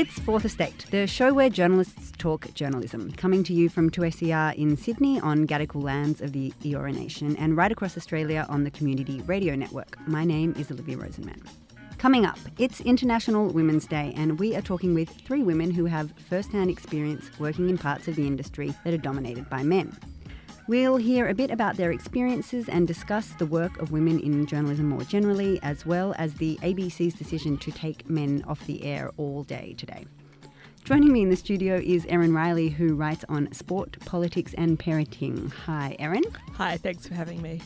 It's Fourth Estate, the show where journalists talk journalism, coming to you from 2SER in Sydney on Gadigal lands of the Eora Nation and right across Australia on the Community Radio Network. My name is Olivia Rosenman. Coming up, it's International Women's Day, and we are talking with three women who have first hand experience working in parts of the industry that are dominated by men. We'll hear a bit about their experiences and discuss the work of women in journalism more generally, as well as the ABC's decision to take men off the air all day today. Joining me in the studio is Erin Riley, who writes on sport, politics, and parenting. Hi, Erin. Hi, thanks for having me.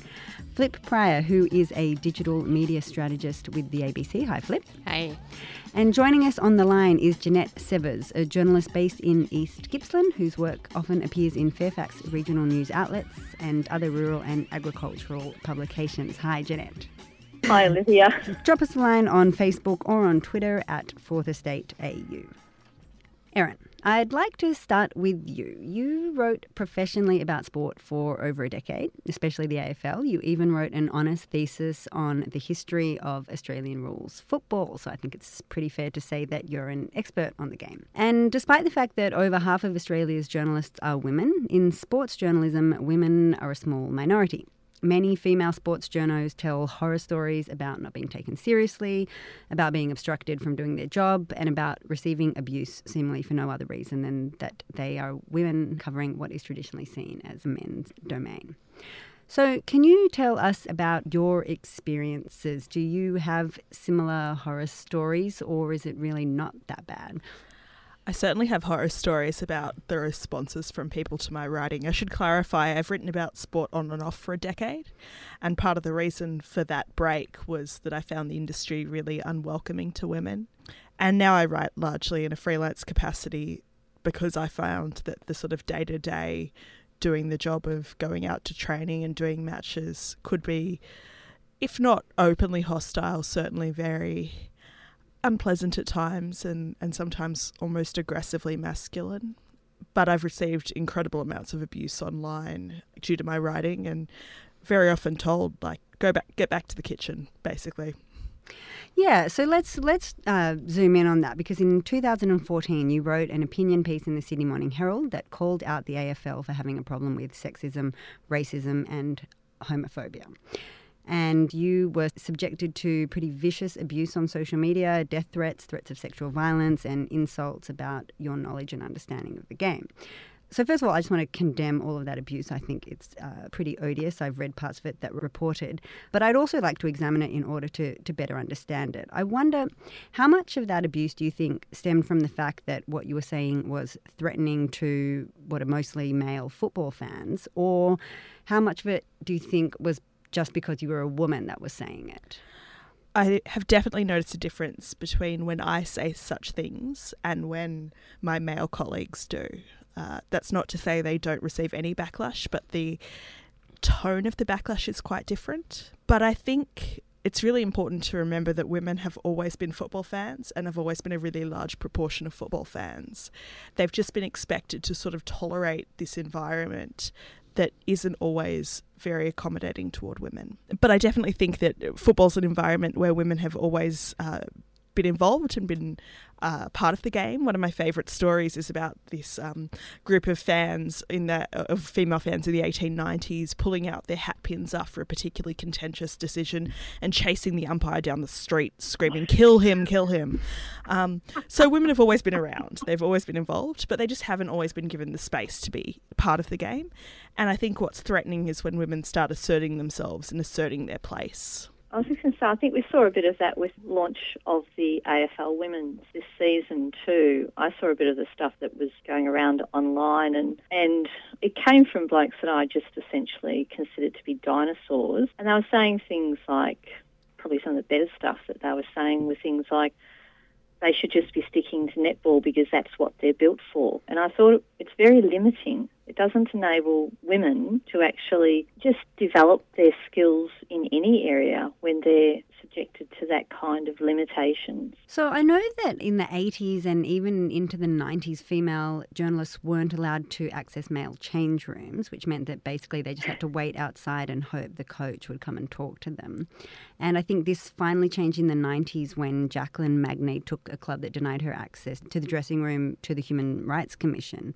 Flip Pryor, who is a digital media strategist with the ABC. Hi, Flip. Hey. And joining us on the line is Jeanette Severs, a journalist based in East Gippsland, whose work often appears in Fairfax regional news outlets and other rural and agricultural publications. Hi, Jeanette. Hi, Olivia. Drop us a line on Facebook or on Twitter at Fourth Estate AU. Erin, I'd like to start with you. You wrote professionally about sport for over a decade, especially the AFL. You even wrote an honours thesis on the history of Australian rules football, so I think it's pretty fair to say that you're an expert on the game. And despite the fact that over half of Australia's journalists are women, in sports journalism, women are a small minority. Many female sports journos tell horror stories about not being taken seriously, about being obstructed from doing their job, and about receiving abuse seemingly for no other reason than that they are women covering what is traditionally seen as a men's domain. So, can you tell us about your experiences? Do you have similar horror stories, or is it really not that bad? I certainly have horror stories about the responses from people to my writing. I should clarify, I've written about sport on and off for a decade, and part of the reason for that break was that I found the industry really unwelcoming to women. And now I write largely in a freelance capacity because I found that the sort of day to day doing the job of going out to training and doing matches could be, if not openly hostile, certainly very unpleasant at times and, and sometimes almost aggressively masculine. But I've received incredible amounts of abuse online due to my writing and very often told like go back get back to the kitchen basically. Yeah, so let's let's uh, zoom in on that because in 2014 you wrote an opinion piece in the Sydney Morning Herald that called out the AFL for having a problem with sexism, racism, and homophobia and you were subjected to pretty vicious abuse on social media, death threats, threats of sexual violence, and insults about your knowledge and understanding of the game. So, first of all, I just want to condemn all of that abuse. I think it's uh, pretty odious. I've read parts of it that were reported, but I'd also like to examine it in order to, to better understand it. I wonder how much of that abuse do you think stemmed from the fact that what you were saying was threatening to what are mostly male football fans, or how much of it do you think was just because you were a woman that was saying it? I have definitely noticed a difference between when I say such things and when my male colleagues do. Uh, that's not to say they don't receive any backlash, but the tone of the backlash is quite different. But I think it's really important to remember that women have always been football fans and have always been a really large proportion of football fans. They've just been expected to sort of tolerate this environment that isn't always very accommodating toward women. But I definitely think that football's an environment where women have always uh, been involved and been uh, part of the game. One of my favourite stories is about this um, group of fans in the of female fans in the 1890s pulling out their hat pins after a particularly contentious decision and chasing the umpire down the street, screaming "Kill him! Kill him!" Um, so women have always been around. They've always been involved, but they just haven't always been given the space to be part of the game. And I think what's threatening is when women start asserting themselves and asserting their place. I was just going to say, I think we saw a bit of that with launch of the AFL Women's this season too. I saw a bit of the stuff that was going around online, and and it came from blokes that I just essentially considered to be dinosaurs, and they were saying things like probably some of the better stuff that they were saying were things like they should just be sticking to netball because that's what they're built for. And I thought it's very limiting it doesn't enable women to actually just develop their skills in any area when they're subjected to that kind of limitations. So I know that in the 80s and even into the 90s, female journalists weren't allowed to access male change rooms, which meant that basically they just had to wait outside and hope the coach would come and talk to them. And I think this finally changed in the 90s when Jacqueline Magnay took a club that denied her access to the dressing room to the Human Rights Commission.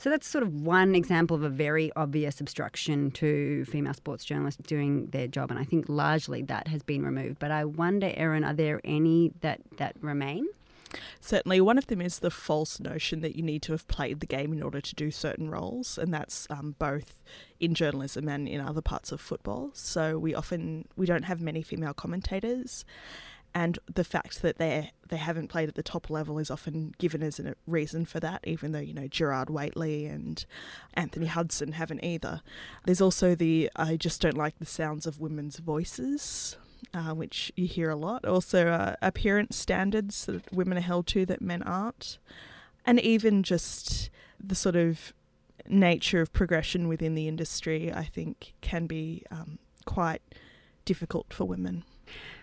So that's sort of one example of a very obvious obstruction to female sports journalists doing their job, and I think largely that has been removed. But I wonder, Erin, are there any that that remain? Certainly, one of them is the false notion that you need to have played the game in order to do certain roles, and that's um, both in journalism and in other parts of football. So we often we don't have many female commentators, and the fact that they they haven't played at the top level is often given as a reason for that, even though you know Gerard Whateley and Anthony Hudson haven't either. There's also the I just don't like the sounds of women's voices. Uh, which you hear a lot. Also, uh, appearance standards that women are held to that men aren't. And even just the sort of nature of progression within the industry, I think, can be um, quite difficult for women.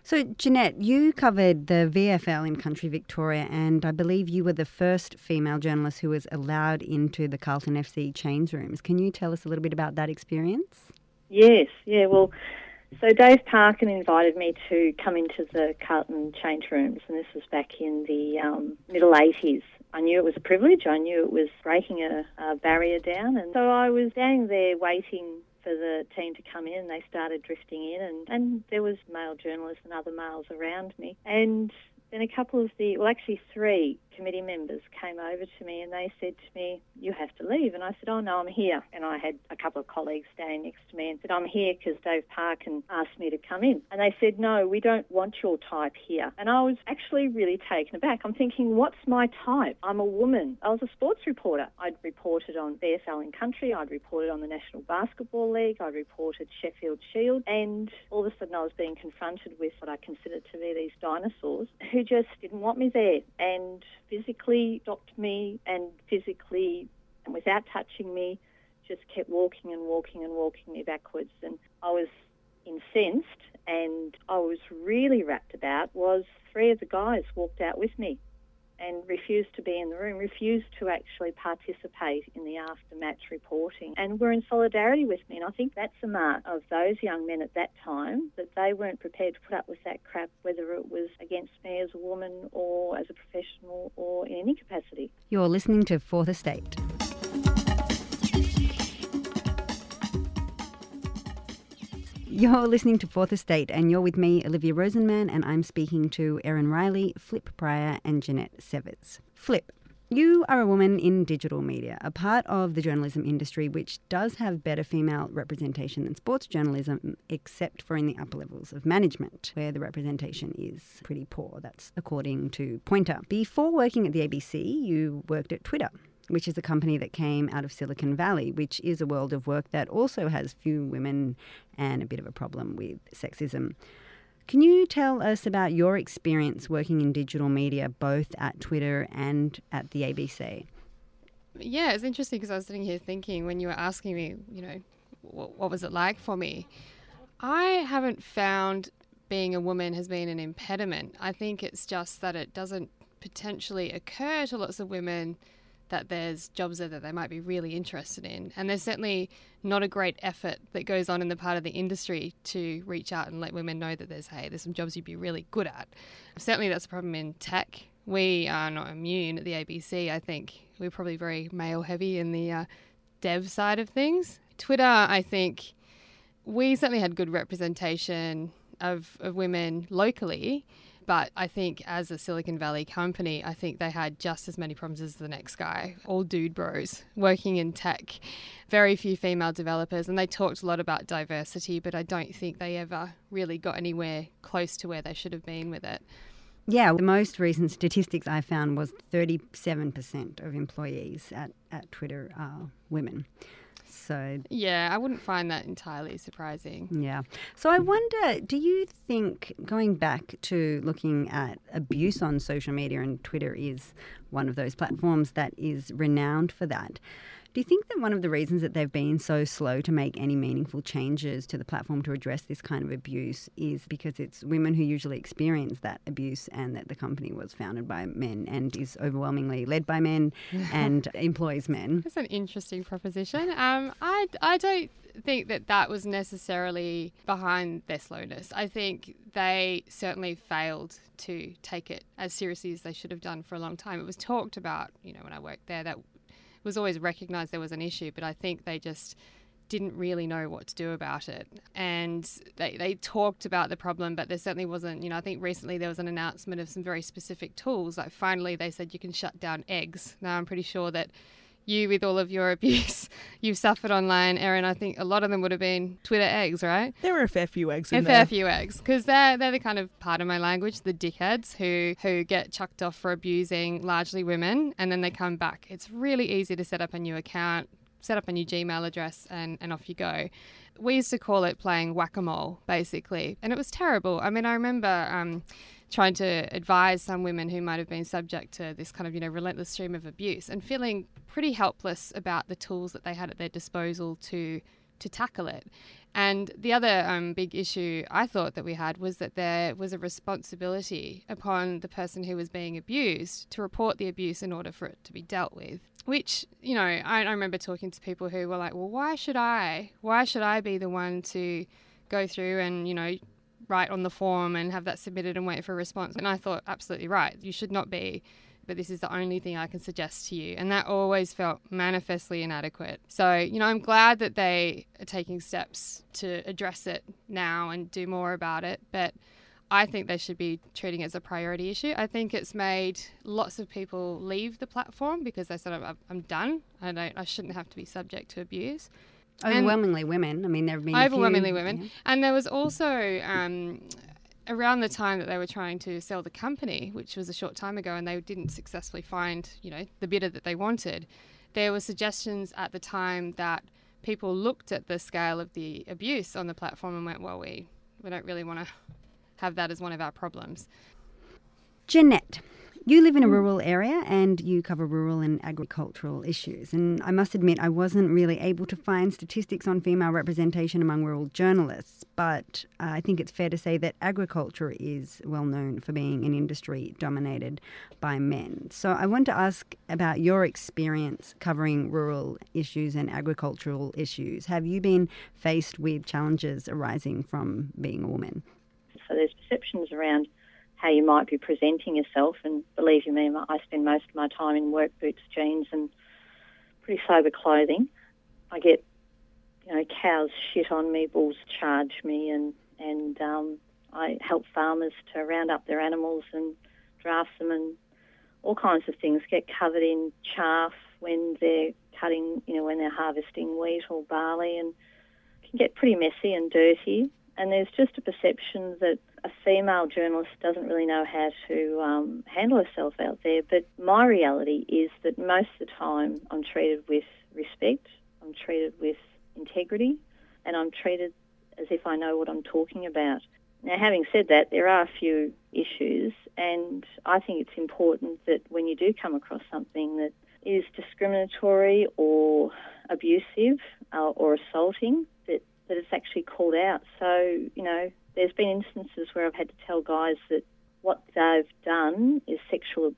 So, Jeanette, you covered the VFL in country Victoria, and I believe you were the first female journalist who was allowed into the Carlton FC change rooms. Can you tell us a little bit about that experience? Yes, yeah, well, so Dave Parkin invited me to come into the Carlton change rooms, and this was back in the um, middle 80s. I knew it was a privilege. I knew it was breaking a, a barrier down, and so I was standing there waiting for the team to come in. They started drifting in, and, and there was male journalists and other males around me. And then a couple of the, well, actually three committee members came over to me and they said to me, You have to leave. And I said, Oh, no, I'm here. And I had a couple of colleagues standing next to me and said, I'm here because Dave Parkin asked me to come in. And they said, No, we don't want your type here. And I was actually really taken aback. I'm thinking, What's my type? I'm a woman. I was a sports reporter. I'd reported on VFL in country, I'd reported on the National Basketball League, I'd reported Sheffield Shield. And all of a sudden, I was being confronted with what I considered to be these dinosaurs who just didn't want me there. And physically stopped me and physically, and without touching me, just kept walking and walking and walking me backwards. And I was incensed, and I was really rapt about was three of the guys walked out with me and refused to be in the room, refused to actually participate in the after-match reporting, and were in solidarity with me. And I think that's a mark of those young men at that time that they weren't prepared to put up with that crap, whether it was against me as a woman or as a professional or in any capacity. You're listening to Fourth Estate. You're listening to Fourth Estate, and you're with me, Olivia Rosenman, and I'm speaking to Erin Riley, Flip Pryor, and Jeanette Severs. Flip, you are a woman in digital media, a part of the journalism industry which does have better female representation than sports journalism, except for in the upper levels of management, where the representation is pretty poor. That's according to Poynter. Before working at the ABC, you worked at Twitter which is a company that came out of Silicon Valley, which is a world of work that also has few women and a bit of a problem with sexism. Can you tell us about your experience working in digital media, both at Twitter and at the ABC? Yeah, it's interesting because I was sitting here thinking when you were asking me, you know, what, what was it like for me? I haven't found being a woman has been an impediment. I think it's just that it doesn't potentially occur to lots of women that there's jobs there that they might be really interested in. And there's certainly not a great effort that goes on in the part of the industry to reach out and let women know that there's, hey, there's some jobs you'd be really good at. Certainly that's a problem in tech. We are not immune at the ABC. I think we're probably very male heavy in the uh, dev side of things. Twitter, I think we certainly had good representation of, of women locally but I think as a Silicon Valley company, I think they had just as many problems as the next guy. All dude bros working in tech, very few female developers, and they talked a lot about diversity, but I don't think they ever really got anywhere close to where they should have been with it. Yeah, the most recent statistics I found was 37% of employees at, at Twitter are women. So yeah, I wouldn't find that entirely surprising. Yeah. So I wonder, do you think going back to looking at abuse on social media and Twitter is one of those platforms that is renowned for that. Do you think that one of the reasons that they've been so slow to make any meaningful changes to the platform to address this kind of abuse is because it's women who usually experience that abuse and that the company was founded by men and is overwhelmingly led by men and employs men? That's an interesting proposition. Um, I, I don't think that that was necessarily behind their slowness. I think they certainly failed to take it as seriously as they should have done for a long time. It was talked about, you know, when I worked there, that was always recognised there was an issue, but I think they just didn't really know what to do about it. And they, they talked about the problem, but there certainly wasn't, you know, I think recently there was an announcement of some very specific tools. Like finally they said you can shut down eggs. Now I'm pretty sure that you, with all of your abuse you've suffered online, Erin, I think a lot of them would have been Twitter eggs, right? There were a fair few eggs in a fair few eggs because they're they're the kind of part of my language, the dickheads who who get chucked off for abusing largely women, and then they come back. It's really easy to set up a new account, set up a new Gmail address, and and off you go. We used to call it playing whack a mole, basically, and it was terrible. I mean, I remember. Um, trying to advise some women who might have been subject to this kind of you know relentless stream of abuse and feeling pretty helpless about the tools that they had at their disposal to to tackle it. And the other um, big issue I thought that we had was that there was a responsibility upon the person who was being abused to report the abuse in order for it to be dealt with. Which, you know, I, I remember talking to people who were like, well, why should I? Why should I be the one to go through and, you know, write on the form and have that submitted and wait for a response? And I thought, absolutely right. You should not be but this is the only thing I can suggest to you. And that always felt manifestly inadequate. So, you know, I'm glad that they are taking steps to address it now and do more about it. But I think they should be treating it as a priority issue. I think it's made lots of people leave the platform because they said, I'm done. I, don't, I shouldn't have to be subject to abuse. Overwhelmingly and women. I mean, there have been overwhelmingly few, women, yeah. and there was also um, around the time that they were trying to sell the company, which was a short time ago, and they didn't successfully find, you know, the bidder that they wanted, there were suggestions at the time that people looked at the scale of the abuse on the platform and went, well, we, we don't really want to have that as one of our problems. Jeanette, you live in a rural area and you cover rural and agricultural issues. And I must admit, I wasn't really able to find statistics on female representation among rural journalists, but uh, I think it's fair to say that agriculture is well known for being an industry dominated by men. So I want to ask about your experience covering rural issues and agricultural issues. Have you been faced with challenges arising from being a woman? So there's perceptions around how you might be presenting yourself. And believe you me, I spend most of my time in work boots, jeans, and pretty sober clothing. I get, you know, cows shit on me, bulls charge me, and and um, I help farmers to round up their animals and draft them, and all kinds of things get covered in chaff when they're cutting, you know, when they're harvesting wheat or barley, and can get pretty messy and dirty. And there's just a perception that a female journalist doesn't really know how to um, handle herself out there. But my reality is that most of the time I'm treated with respect, I'm treated with integrity, and I'm treated as if I know what I'm talking about. Now, having said that, there are a few issues, and I think it's important that when you do come across something that is discriminatory or abusive uh, or assaulting, that, that it's actually called out. So, you know, there's been instances where I've had to tell guys that what they've done is sexual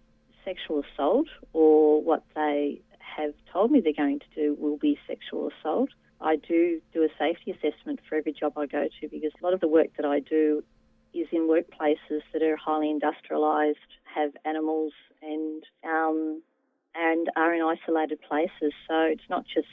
sexual assault, or what they have told me they're going to do will be sexual assault. I do do a safety assessment for every job I go to because a lot of the work that I do is in workplaces that are highly industrialised, have animals, and um, and are in isolated places. So it's not just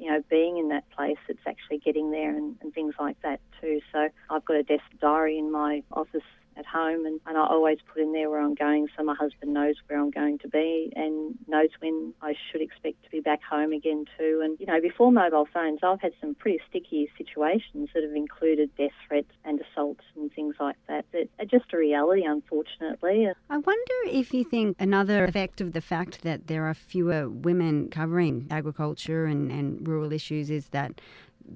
you know, being in that place, it's actually getting there and, and things like that too. So I've got a desk diary in my office at home, and, and I always put in there where I'm going so my husband knows where I'm going to be and knows when I should expect to be back home again too. And, you know, before mobile phones, I've had some pretty sticky situations that have included death threats and assaults and things like that that are just a reality, unfortunately. I wonder if you think another effect of the fact that there are fewer women covering agriculture and, and rural issues is that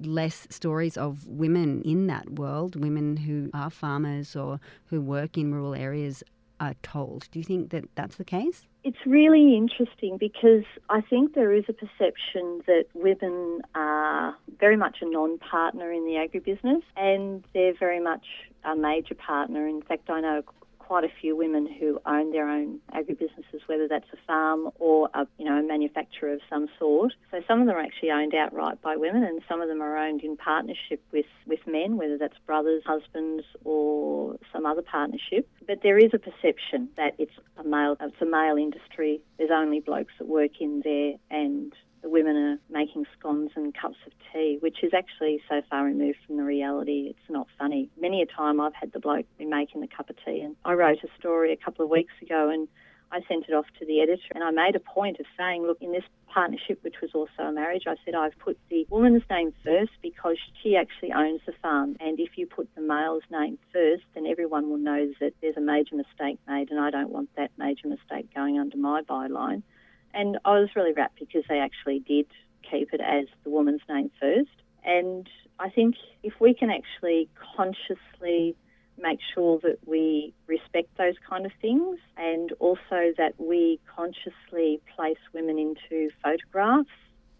less stories of women in that world, women who are farmers or who work in rural areas are told. Do you think that that's the case? It's really interesting because I think there is a perception that women are very much a non partner in the agribusiness and they're very much a major partner. In fact, I know quite a few women who own their own agribusinesses, whether that's a farm or a, you know, a manufacturer of some sort. So some of them are actually owned outright by women and some of them are owned in partnership with, with men, whether that's brothers, husbands or some other partnership. But there is a perception that it's a male, it's a male industry. There's only blokes that work in there and the women are making scones and cups of tea, which is actually so far removed from the reality, it's not funny. Many a time I've had the bloke be making the cup of tea, and I wrote a story a couple of weeks ago and I sent it off to the editor and I made a point of saying, look, in this partnership, which was also a marriage, I said I've put the woman's name first because she actually owns the farm. And if you put the male's name first, then everyone will know that there's a major mistake made, and I don't want that major mistake going under my byline. And I was really rapt because they actually did keep it as the woman's name first. And I think if we can actually consciously make sure that we respect those kind of things and also that we consciously place women into photographs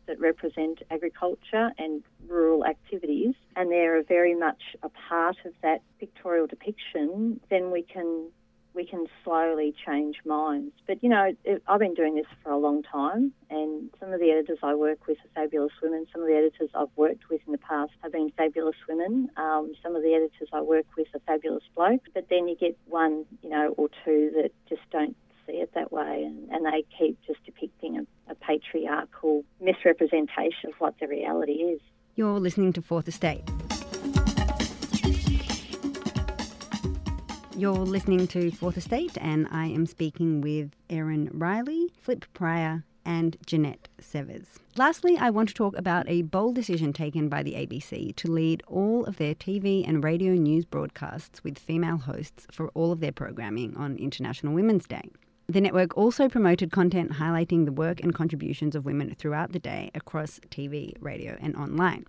that represent agriculture and rural activities and they're very much a part of that pictorial depiction, then we can we can slowly change minds. But you know, it, I've been doing this for a long time, and some of the editors I work with are fabulous women. Some of the editors I've worked with in the past have been fabulous women. Um, some of the editors I work with are fabulous blokes. But then you get one, you know, or two that just don't see it that way, and, and they keep just depicting a, a patriarchal misrepresentation of what the reality is. You're listening to Fourth Estate. You're listening to Fourth Estate, and I am speaking with Erin Riley, Flip Pryor, and Jeanette Severs. Lastly, I want to talk about a bold decision taken by the ABC to lead all of their TV and radio news broadcasts with female hosts for all of their programming on International Women's Day. The network also promoted content highlighting the work and contributions of women throughout the day across TV, radio, and online.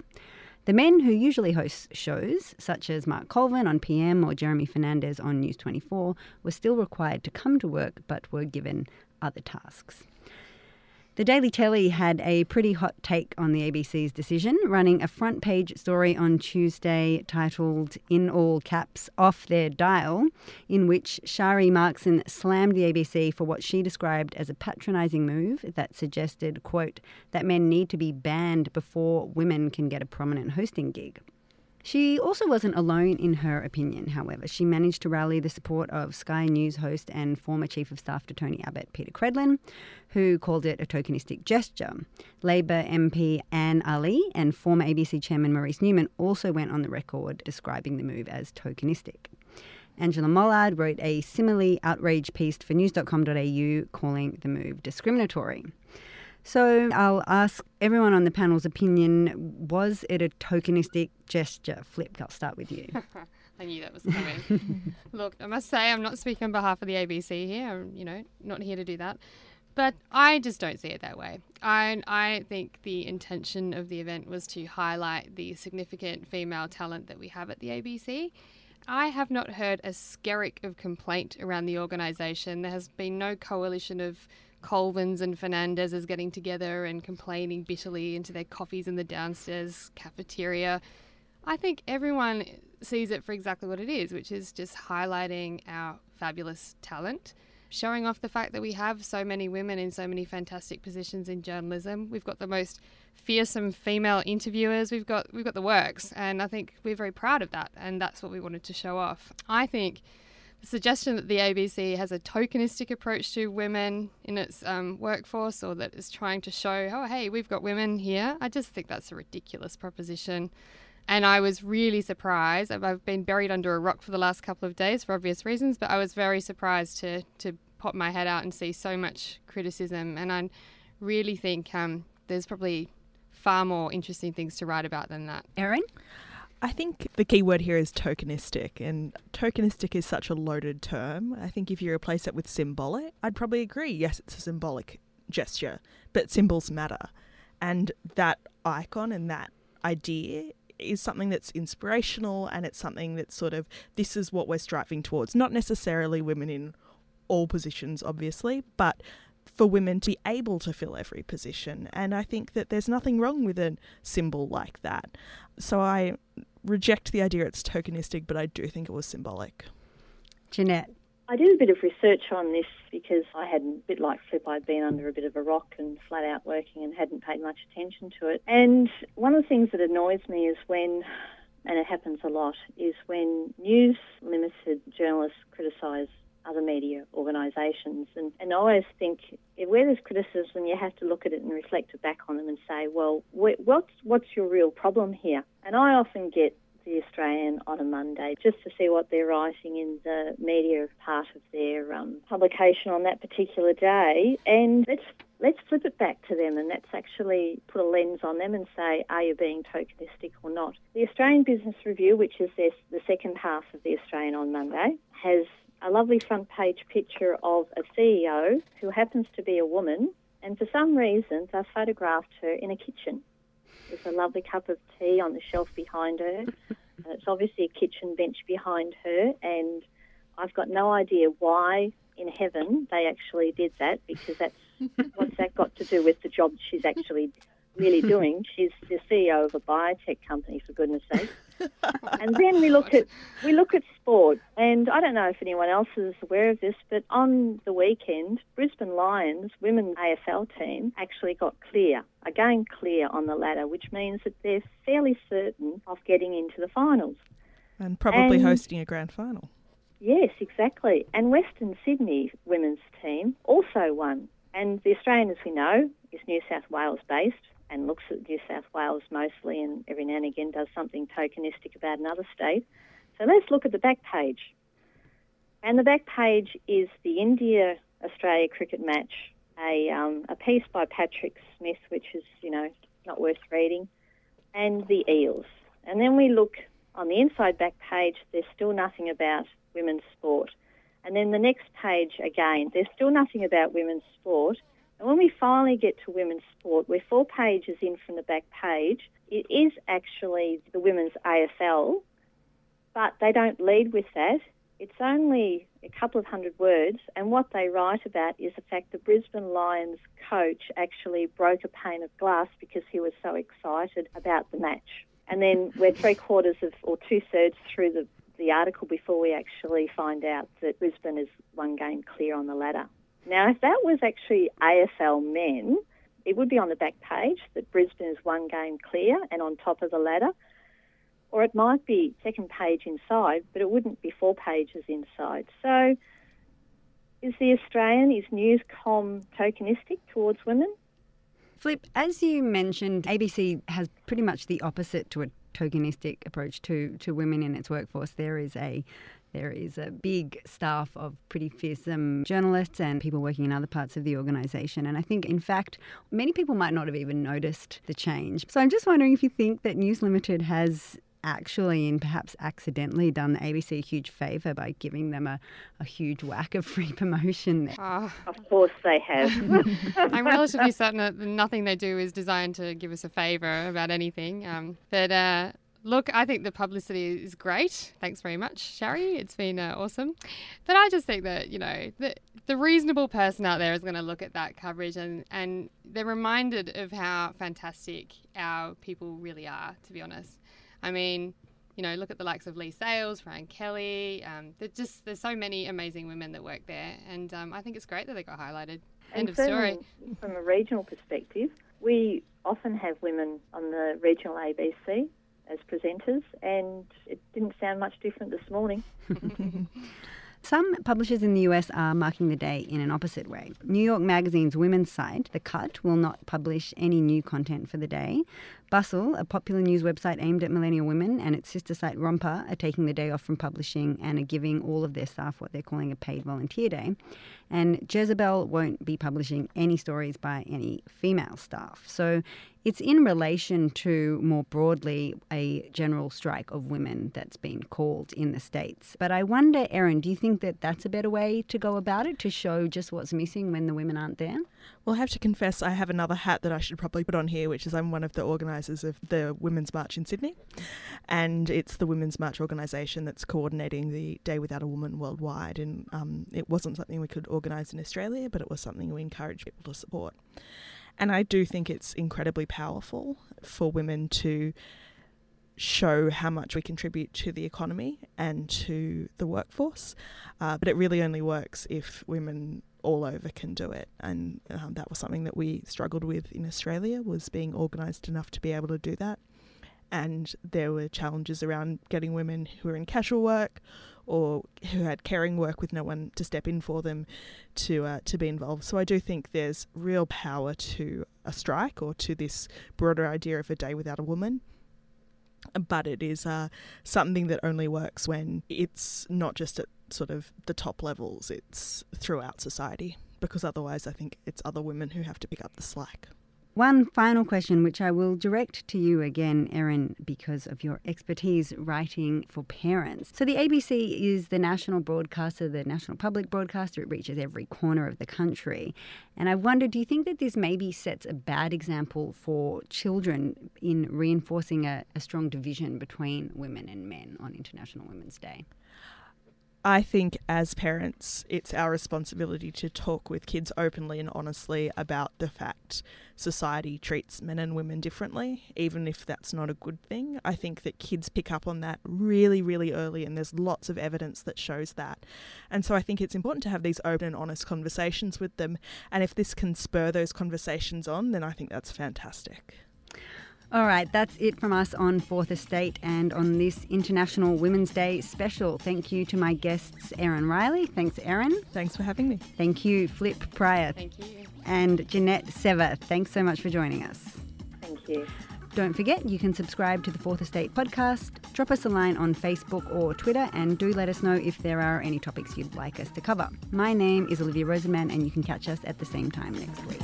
The men who usually host shows, such as Mark Colvin on PM or Jeremy Fernandez on News 24, were still required to come to work but were given other tasks. The Daily Telly had a pretty hot take on the ABC's decision, running a front page story on Tuesday titled, in all caps, Off Their Dial, in which Shari Markson slammed the ABC for what she described as a patronising move that suggested, quote, that men need to be banned before women can get a prominent hosting gig. She also wasn't alone in her opinion, however. She managed to rally the support of Sky News host and former Chief of Staff to Tony Abbott, Peta Credlin, who called it a tokenistic gesture. Labor MP Anne Aly and former ABC Chairman Maurice Newman also went on the record describing the move as tokenistic. Angela Mollard wrote a similarly outraged piece for news.com.au calling the move discriminatory. So I'll ask everyone on the panel's opinion was it a tokenistic gesture? Flip, I'll start with you. I knew that was coming. Look, I must say I'm not speaking on behalf of the ABC here. I'm, you know, not here to do that. But I just don't see it that way. I, I think the intention of the event was to highlight the significant female talent that we have at the ABC. I have not heard a skerrick of complaint around the organisation. There has been no coalition of Colvins and Fernandezes getting together and complaining bitterly into their coffees in the downstairs cafeteria. I think everyone sees it for exactly what it is, which is just highlighting our fabulous talent, showing off the fact that we have so many women in so many fantastic positions in journalism. We've got the most fearsome female interviewers. We've got we've got the works, and I think we're very proud of that, and that's what we wanted to show off. I think the suggestion that the ABC has a tokenistic approach to women in its um, workforce or that is trying to show, oh, hey, we've got women here, I just think that's a ridiculous proposition. And I was really surprised. I've been buried under a rock for the last couple of days for obvious reasons, but I was very surprised to, to pop my head out and see so much criticism. And I really think um, there's probably far more interesting things to write about than that. Erin? I think the key word here is tokenistic, and tokenistic is such a loaded term. I think if you replace it with symbolic, I'd probably agree. Yes, it's a symbolic gesture, but symbols matter. And that icon and that idea is something that's inspirational and it's something that's sort of this is what we're striving towards, not necessarily women in all positions, obviously, but for women to be able to fill every position. And I think that there's nothing wrong with a symbol like that. So I reject the idea it's tokenistic, but I do think it was symbolic. Jeanette. I did a bit of research on this because I had, a bit like Flip, I'd been under a bit of a rock and flat out working and hadn't paid much attention to it. And one of the things that annoys me is when, and it happens a lot, is when News Limited journalists criticise other media organisations. And, and I always think where there's criticism, you have to look at it and reflect it back on them and say, well, what's, what's your real problem here? And I often get the Australian on a Monday just to see what they're writing in the media part of their um, publication on that particular day, and let's let's flip it back to them, and let's actually put a lens on them and say, are you being tokenistic or not? The Australian Business Review, which is the second half of the Australian on Monday, has a lovely front page picture of a CEO who happens to be a woman, and for some reason they've photographed her in a kitchen. There's a lovely cup of tea on the shelf behind her. Uh, it's obviously a kitchen bench behind her, and I've got no idea why in heaven they actually did that because that's what's that got to do with the job she's actually really doing. She's the CEO of a biotech company, for goodness sake. and then we look at we look at sport, and I don't know if anyone else is aware of this, but on the weekend, Brisbane Lions women's AFL team actually got clear, again clear on the ladder, which means that they're fairly certain of getting into the finals and probably and, hosting a grand final. Yes, exactly. And Western Sydney women's team also won. And the Australian, as we know, is New South Wales based and looks at New South Wales mostly and every now and again does something tokenistic about another state. So let's look at the back page. And the back page is the India Australia cricket match, a, um, a piece by Patrick Smith, which is, you know, not worth reading, and the Eels. And then we look on the inside back page, there's still nothing about women's sport. And then the next page again, there's still nothing about women's sport. And when we finally get to women's sport, we're four pages in from the back page. It is actually the women's AFL, but they don't lead with that. It's only a couple of hundred words, and what they write about is the fact the Brisbane Lions coach actually broke a pane of glass because he was so excited about the match. And then we're three quarters of, or two thirds through the, the article before we actually find out that Brisbane is one game clear on the ladder. Now, if that was actually AFL men, it would be on the back page that Brisbane is one game clear and on top of the ladder. Or it might be second page inside, but it wouldn't be four pages inside. So, is the Australian, is Newscom tokenistic towards women? Flip, as you mentioned, ABC has pretty much the opposite to a tokenistic approach to, to women in its workforce. There is a there is a big staff of pretty fearsome journalists and people working in other parts of the organisation. And I think, in fact, many people might not have even noticed the change. So I'm just wondering if you think that News Limited has actually and perhaps accidentally done the ABC a huge favour by giving them a, a huge whack of free promotion. Oh. Of course they have. I'm relatively certain that nothing they do is designed to give us a favour about anything. Um, but uh, Look, I think the publicity is great. Thanks very much, Shari. It's been uh, awesome. But I just think that, you know, the, the reasonable person out there is going to look at that coverage and, and they're reminded of how fantastic our people really are, to be honest. I mean, you know, look at the likes of Leigh Sales, Fran Kelly. Um, just there's so many amazing women that work there, and um, I think it's great that they got highlighted. End and of story. From a regional perspective, we often have women on the regional ABC as presenters, and it didn't sound much different this morning. Some publishers in the US are marking the day in an opposite way. New York Magazine's women's site, The Cut, will not publish any new content for the day. Bustle, a popular news website aimed at millennial women, and its sister site Romper are taking the day off from publishing and are giving all of their staff what they're calling a paid volunteer day. And Jezebel won't be publishing any stories by any female staff. So it's in relation to more broadly a general strike of women that's been called in the States. But I wonder, Erin, do you think that that's a better way to go about it to show just what's missing when the women aren't there? Well, I have to confess, I have another hat that I should probably put on here, which is I'm one of the organisers organisers of the Women's March in Sydney, and it's the Women's March organisation that's coordinating the Day Without a Woman worldwide. And um, it wasn't something we could organise in Australia, but it was something we encouraged people to support. And I do think it's incredibly powerful for women to show how much we contribute to the economy and to the workforce. Uh, but it really only works if women all over can do it, and um, that was something that we struggled with in Australia was being organised enough to be able to do that. And there were challenges around getting women who were in casual work or who had caring work with no one to step in for them to uh, to be involved. So I do think there's real power to a strike or to this broader idea of a day without a woman but it is uh, something that only works when it's not just at sort of the top levels, it's throughout society, because otherwise I think it's other women who have to pick up the slack. One final question, which I will direct to you again, Erin, because of your expertise writing for parents. So, the ABC is the national broadcaster, the national public broadcaster. It reaches every corner of the country. And I wonder do you think that this maybe sets a bad example for children in reinforcing a, a strong division between women and men on International Women's Day? I think as parents, it's our responsibility to talk with kids openly and honestly about the fact society treats men and women differently, even if that's not a good thing. I think that kids pick up on that really, really early, and there's lots of evidence that shows that. And so I think it's important to have these open and honest conversations with them. And if this can spur those conversations on, then I think that's fantastic. All right, that's it from us on Fourth Estate and on this International Women's Day special. Thank you to my guests, Erin Riley. Thanks, Erin. Thanks for having me. Thank you, Flip Pryor. Thank you. And Jeanette Sever. Thanks so much for joining us. Thank you. Don't forget, you can subscribe to the Fourth Estate podcast, drop us a line on Facebook or Twitter, and do let us know if there are any topics you'd like us to cover. My name is Olivia Rosenman, and you can catch us at the same time next week.